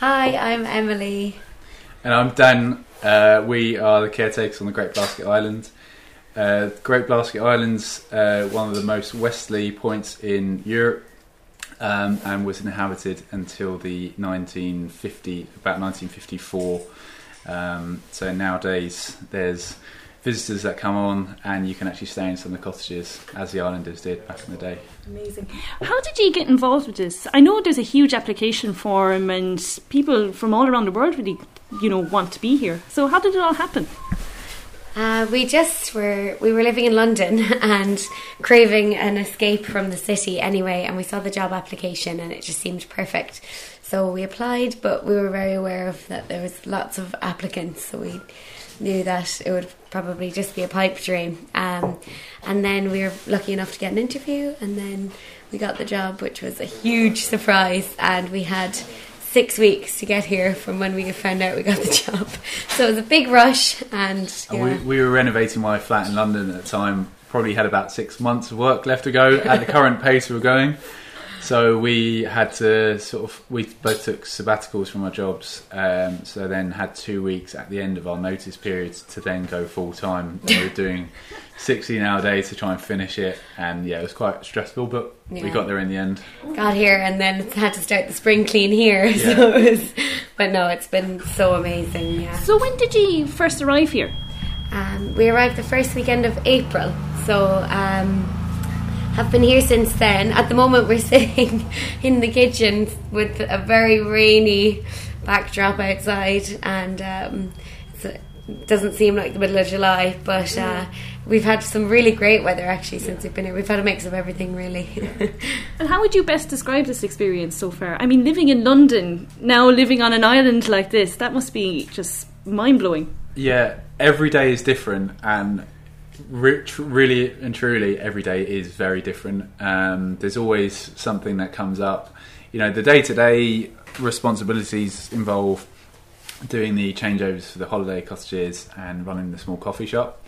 Hi, I'm Emily. And I'm Dan. Uh, we are the caretakers on the Great Blasket Island. Uh, Great Blasket Island's uh, one of the most westerly points in Europe um, and was inhabited until the 1950, about 1954. Um, so nowadays there's visitors that come on and you can actually stay in some of the cottages as the islanders did back in the day. Amazing. How did you get involved with this? I know there's a huge application form and people from all around the world really, you know, want to be here. So how did it all happen? Uh, we just were we were living in London and craving an escape from the city anyway, and we saw the job application and it just seemed perfect. So we applied, but we were very aware of that there was lots of applicants, so we knew that it would probably just be a pipe dream. Um, and then we were lucky enough to get an interview, and then we got the job, which was a huge surprise. And we had six weeks to get here from when we found out we got the job. So it was a big rush, and, yeah. we, we were renovating my flat in London at the time. Probably had about six months of work left to go at the current pace we were going. So we had to sort of we both took sabbaticals from our jobs. Um, so then had two weeks at the end of our notice period to then go full time. we were doing sixteen hour days to try and finish it, and yeah, it was quite stressful, but yeah. we got there in the end. Got here and then had to start the spring clean here. Yeah. So it was, but no, it's been so amazing. Yeah. So when did you first arrive here? Um, we arrived the first weekend of April. So. Um, have been here since then. At the moment, we're sitting in the kitchen with a very rainy backdrop outside, and um, it doesn't seem like the middle of July, but uh, we've had some really great weather actually since we've been here. We've had a mix of everything, really. and how would you best describe this experience so far? I mean, living in London, now living on an island like this, that must be just mind blowing. Yeah, every day is different, and really and truly, every day is very different. Um, there's always something that comes up. You know, the day to day responsibilities involve doing the changeovers for the holiday cottages and running the small coffee shop.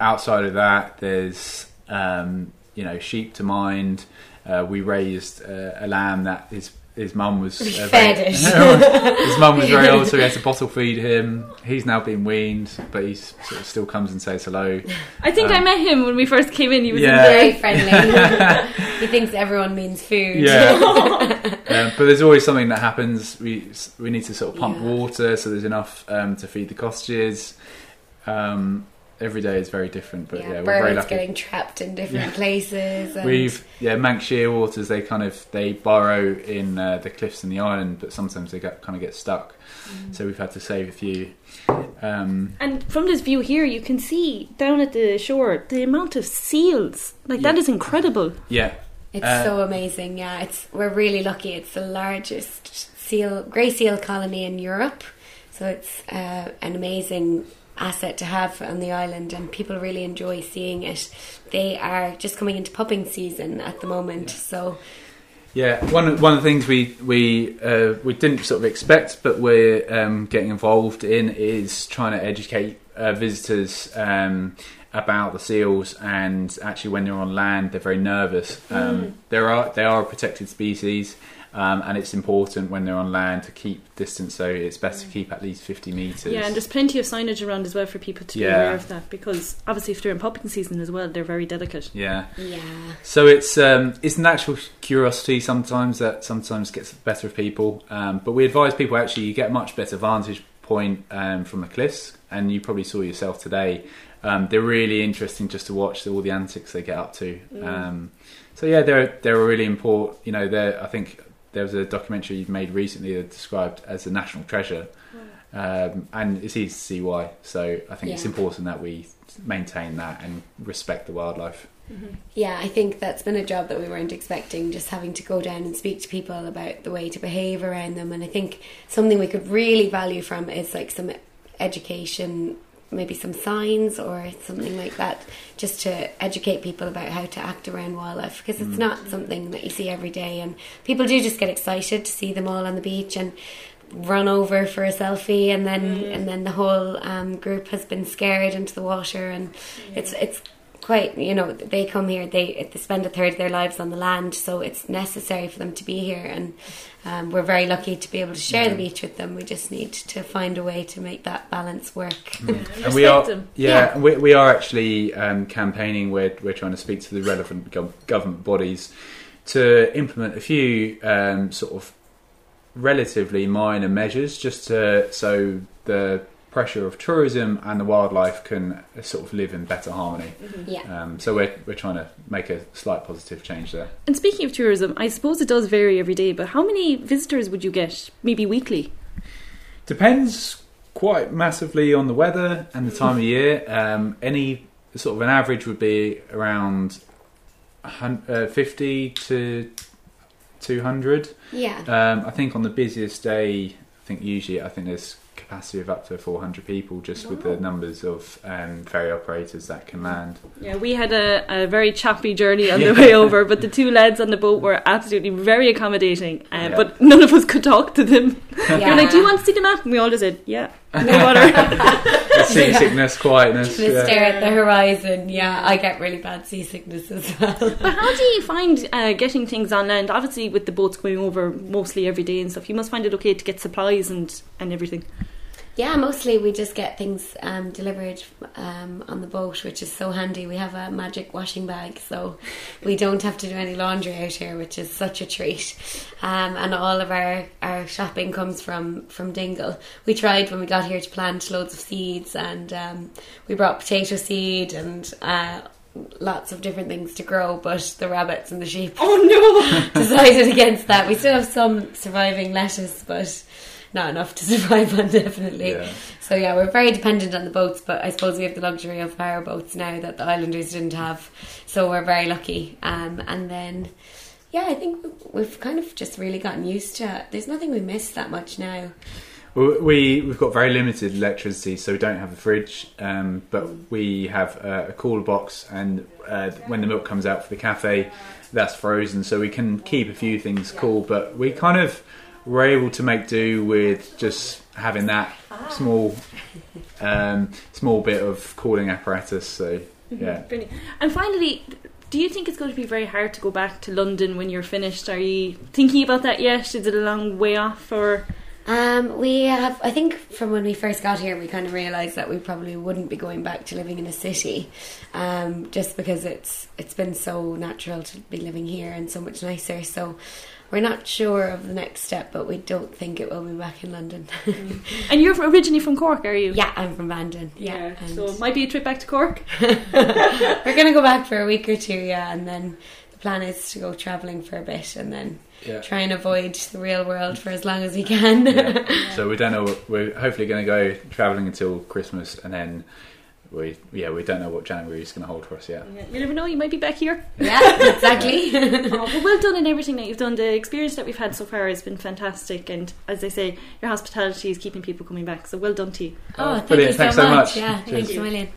Outside of that, there's um, you know sheep to mind. Uh, we raised uh, a lamb that is his mum was uh, very, his mum was very old, so he had to bottle feed him. He's now been weaned, but he sort of still comes and says hello. I think um, I met him when we first came in. He was yeah. very friendly. he thinks everyone means food. Yeah, um, but there's always something that happens. We we need to sort of pump yeah. water, so there's enough um, to feed the cottages. Um, every day is very different. But yeah, yeah we're very lucky. getting trapped in different yeah. places. We've yeah, Manx shearwaters. They kind of they burrow in uh, the cliffs in the island, but sometimes they get, kind of get stuck. Mm. So we've had to save a few. Um, and from this view here, you can see down at the shore the amount of seals. Like yeah. that is incredible. Yeah, it's uh, so amazing. Yeah, it's we're really lucky. It's the largest seal grey seal colony in Europe. So it's uh, an amazing asset to have on the island, and people really enjoy seeing it. They are just coming into pupping season at the moment, yeah. so. Yeah, one one of the things we we uh, we didn't sort of expect, but we're um, getting involved in is trying to educate uh, visitors um, about the seals. And actually, when they're on land, they're very nervous. Um, mm. There are they are a protected species, um, and it's important when they're on land to keep distance, so it's best to keep at least 50 metres. Yeah, and there's plenty of signage around as well for people to yeah. be aware of that because obviously, if they're in pupping season as well, they're very delicate. Yeah. Yeah. So it's um, it's natural curiosity sometimes that sometimes gets the better of people, um, but we advise people actually you get much better vantage point um, from the cliffs, and you probably saw yourself today. Um, they're really interesting just to watch all the antics they get up to. Mm. Um, so yeah, they're they're really important. You know, they're I think there was a documentary you've made recently that described as a national treasure, um, and it's easy to see why. So I think yeah. it's important that we maintain that and respect the wildlife. Mm-hmm. Yeah, I think that's been a job that we weren't expecting, just having to go down and speak to people about the way to behave around them. And I think something we could really value from is like some education maybe some signs or something like that just to educate people about how to act around wildlife because it's mm. not something that you see every day and people do just get excited to see them all on the beach and run over for a selfie and then mm. and then the whole um, group has been scared into the water and it's it's quite you know they come here they, they spend a third of their lives on the land so it's necessary for them to be here and um, we're very lucky to be able to share the beach with them we just need to find a way to make that balance work and we are them. yeah, Yeah. We, we are actually um, campaigning we're, we're trying to speak to the relevant gov- government bodies to implement a few um, sort of relatively minor measures just to so the pressure of tourism and the wildlife can uh, sort of live in better harmony yeah um, so we're, we're trying to make a slight positive change there And speaking of tourism, I suppose it does vary every day, but how many visitors would you get? Maybe weekly? Depends quite massively on the weather and the time of year. Um, any sort of an average would be around uh, 50 to 200. yeah Um, I think on the busiest day, I think usually I think there's capacity of up to 400 people just with the numbers of um, ferry operators that can land. Yeah, we had a, a very choppy journey on the way over, but the two lads on the boat were absolutely very accommodating. Uh, Yeah. But none of us could talk to them. They yeah were like, "Do you want to see the map?" And we all just said, "Yeah." No water. Seasickness, quietness. to yeah. stare at the horizon yeah I get really bad seasickness as well but how do you find uh, getting things on land? Obviously, with the boats going over mostly every day and stuff, you must find it okay to get supplies and and everything. Yeah, mostly we just get things um, delivered um, on the boat, which is so handy. We have a magic washing bag, so we don't have to do any laundry out here, which is such a treat. Um, and all of our, our shopping comes from, from Dingle. We tried when we got here to plant loads of seeds, and um, we brought potato seed and uh, lots of different things to grow, but the rabbits and the sheep Oh no! decided against that. We still have some surviving lettuce, but not enough to survive on, definitely. Yeah. So yeah, we're very dependent on the boats, but I suppose we have the luxury of power boats now that the islanders didn't have. So we're very lucky. Um, and then, yeah, I think we've kind of just really gotten used to it. There's nothing we miss that much now. We we've got very limited electricity, so we don't have a fridge. Um, but we have a, a cooler box, and uh, when the milk comes out for the cafe, that's frozen, so we can keep a few things cool. But we kind of were able to make do with just having that small um, small bit of cooling apparatus. So yeah, Brilliant. And finally, do you think it's going to be very hard to go back to London when you're finished? Are you thinking about that yet? Is it a long way off, or Um, we have, I think, from when we first got here, we kind of realised that we probably wouldn't be going back to living in a city, um, just because it's it's been so natural to be living here and so much nicer. So we're not sure of the next step, but we don't think it will be back in London. Mm. and you're originally from Cork, are you? yeah, I'm from Bandon. Yeah, and So it might be a trip back to Cork. we're gonna go back for a week or two. Yeah, and then the plan is to go travelling for a bit and then yeah. try and avoid the real world for as long as we can. yeah. So we don't know. We're hopefully going to go travelling until Christmas, and then we yeah we don't know what January is going to hold for us yet. Yeah, You never know, you might be back here. yeah, exactly. oh, well, well done in everything that you've done. The experience that we've had so far has been fantastic, and as I say, your hospitality is keeping people coming back. So well done to you. Oh, thank Brilliant. you so Thanks so much. much. Yeah, Cheers. thanks a million.